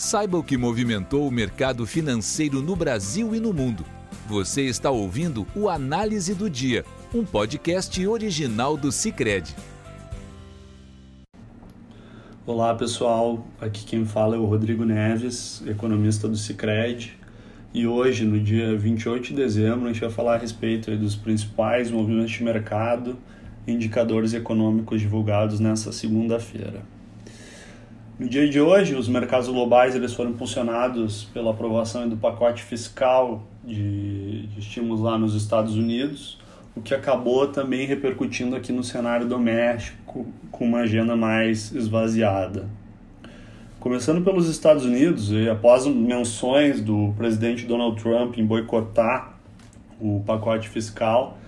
Saiba o que movimentou o mercado financeiro no Brasil e no mundo. Você está ouvindo o Análise do Dia, um podcast original do Cicred. Olá pessoal, aqui quem fala é o Rodrigo Neves, economista do Cicred. E hoje, no dia 28 de dezembro, a gente vai falar a respeito dos principais movimentos de mercado indicadores econômicos divulgados nessa segunda-feira. No dia de hoje, os mercados globais eles foram impulsionados pela aprovação do pacote fiscal de, de estímulos lá nos Estados Unidos, o que acabou também repercutindo aqui no cenário doméstico com uma agenda mais esvaziada. Começando pelos Estados Unidos, e após menções do presidente Donald Trump em boicotar o pacote fiscal,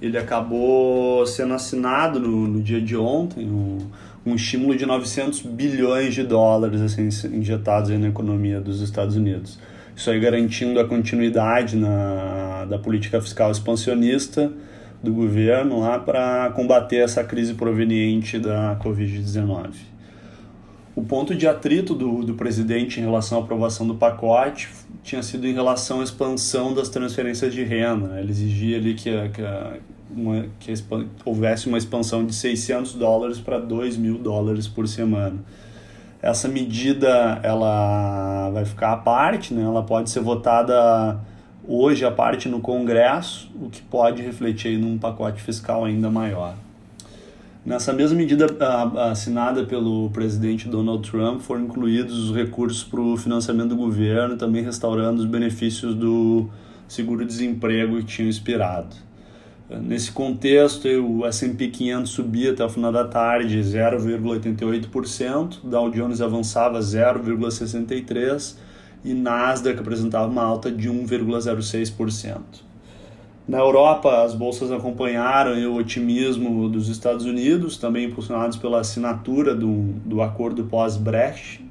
ele acabou sendo assinado no, no dia de ontem, um, um estímulo de 900 bilhões de dólares assim, injetados na economia dos Estados Unidos. Isso aí garantindo a continuidade na, da política fiscal expansionista do governo lá para combater essa crise proveniente da Covid-19. O ponto de atrito do, do presidente em relação à aprovação do pacote tinha sido em relação à expansão das transferências de renda. Ele exigia ali que, que, a, uma, que houvesse uma expansão de 600 dólares para 2 mil dólares por semana. Essa medida ela vai ficar à parte, né? ela pode ser votada hoje à parte no Congresso, o que pode refletir num pacote fiscal ainda maior. Nessa mesma medida assinada pelo presidente Donald Trump, foram incluídos os recursos para o financiamento do governo, também restaurando os benefícios do seguro-desemprego que tinham expirado. Nesse contexto, o S&P 500 subia até o final da tarde 0,88%, Dow Jones avançava 0,63% e Nasdaq apresentava uma alta de 1,06%. Na Europa, as bolsas acompanharam o otimismo dos Estados Unidos, também impulsionados pela assinatura do, do acordo pós-Brecht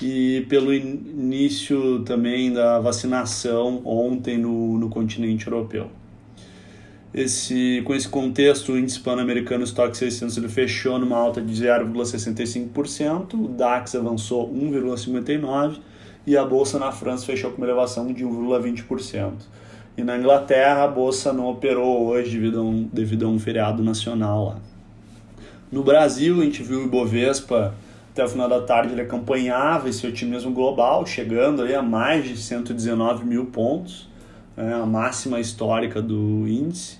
e pelo início também da vacinação ontem no, no continente europeu. Esse, com esse contexto, o índice pan-americano Stock 600 ele fechou numa alta de 0,65%, o DAX avançou 1,59% e a bolsa na França fechou com uma elevação de 1,20%. E na Inglaterra a bolsa não operou hoje devido a um, devido a um feriado nacional lá. No Brasil, a gente viu o Ibovespa até o final da tarde ele acompanhava esse otimismo global, chegando aí a mais de 119 mil pontos, né, a máxima histórica do índice.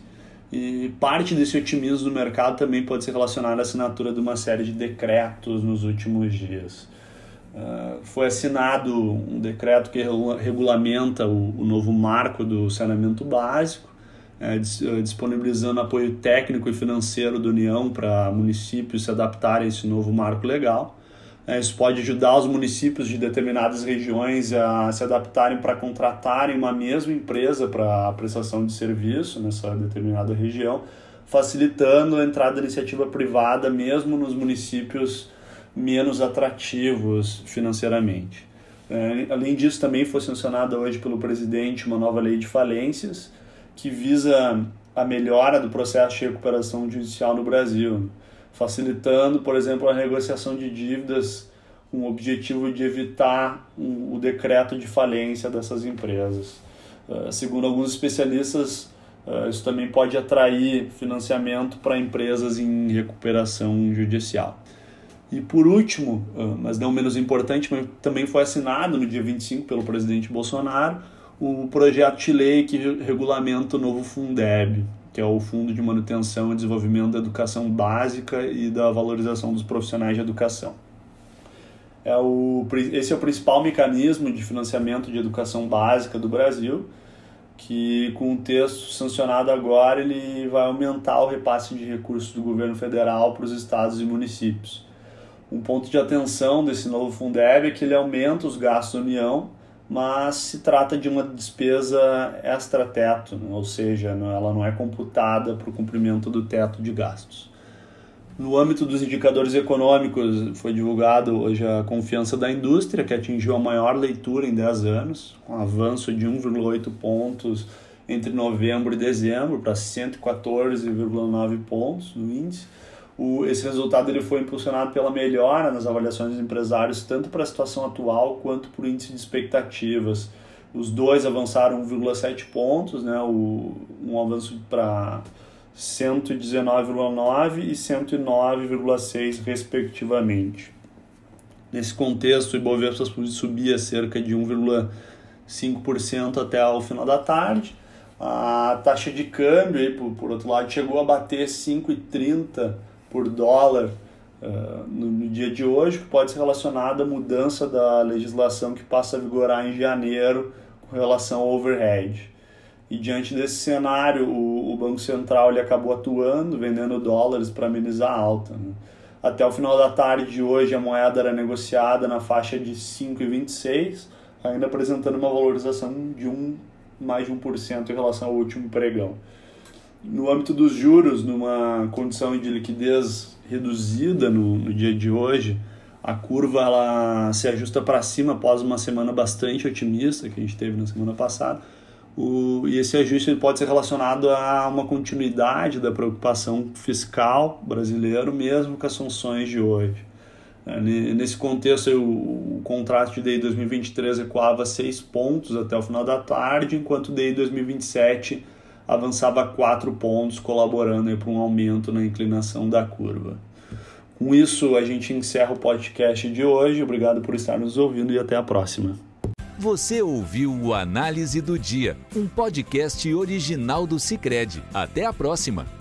E parte desse otimismo do mercado também pode ser relacionado à assinatura de uma série de decretos nos últimos dias. Uh, foi assinado um decreto que regulamenta o, o novo marco do saneamento básico, é, disponibilizando apoio técnico e financeiro da União para municípios se adaptarem a esse novo marco legal. É, isso pode ajudar os municípios de determinadas regiões a se adaptarem para contratarem uma mesma empresa para a prestação de serviço nessa determinada região, facilitando a entrada da iniciativa privada mesmo nos municípios menos atrativos financeiramente. É, além disso, também foi sancionada hoje pelo presidente uma nova lei de falências que visa a melhora do processo de recuperação judicial no Brasil facilitando, por exemplo, a negociação de dívidas com o objetivo de evitar o decreto de falência dessas empresas. Uh, segundo alguns especialistas, uh, isso também pode atrair financiamento para empresas em recuperação judicial. E por último, uh, mas não menos importante, também foi assinado no dia 25 pelo presidente Bolsonaro o projeto de lei que regulamenta o novo Fundeb, que é o Fundo de Manutenção e Desenvolvimento da Educação Básica e da Valorização dos Profissionais de Educação. É o, esse é o principal mecanismo de financiamento de educação básica do Brasil, que com o texto sancionado agora ele vai aumentar o repasse de recursos do governo federal para os estados e municípios. Um ponto de atenção desse novo Fundeb é que ele aumenta os gastos da União, mas se trata de uma despesa extra-teto, né? ou seja, ela não é computada para o cumprimento do teto de gastos. No âmbito dos indicadores econômicos, foi divulgado hoje a confiança da indústria, que atingiu a maior leitura em 10 anos, com um avanço de 1,8 pontos entre novembro e dezembro, para 114,9 pontos no índice, O, esse resultado ele foi impulsionado pela melhora nas avaliações dos empresários, tanto para a situação atual quanto para o índice de expectativas. Os dois avançaram 1,7 pontos, né? o, um avanço para 119,9 e 109,6 respectivamente. Nesse contexto, o Ibovespa subia cerca de 1,5% até o final da tarde. A taxa de câmbio, por, por outro lado, chegou a bater 5,30 por dólar uh, no, no, dia de hoje, que pode ser relacionado à mudança da legislação que passa a vigorar em janeiro com relação ao overhead. E diante desse cenário, o, o Banco Central ele acabou atuando, vendendo dólares para amenizar a alta. Né? Até o final da tarde de hoje, a moeda era negociada na faixa de 5,26, ainda apresentando uma valorização de um, mais de 1% em relação ao último pregão. No âmbito dos juros, numa condição de liquidez reduzida no, no dia de hoje, a curva ela se ajusta para cima após uma semana bastante otimista que a gente teve na semana passada. O, e esse ajuste pode ser relacionado a uma continuidade da preocupação fiscal brasileiro, mesmo com as sanções de hoje. É, nesse contexto, o, o contrato de DI 2023 ecoava 6 pontos até o final da tarde, enquanto o DI 2027 avançava 4 pontos, colaborando para um aumento na inclinação da curva. Com isso, a gente encerra o podcast de hoje. Obrigado por estar nos ouvindo e até a próxima. Você ouviu o Análise do Dia, um podcast original do Cicred. Até a próxima!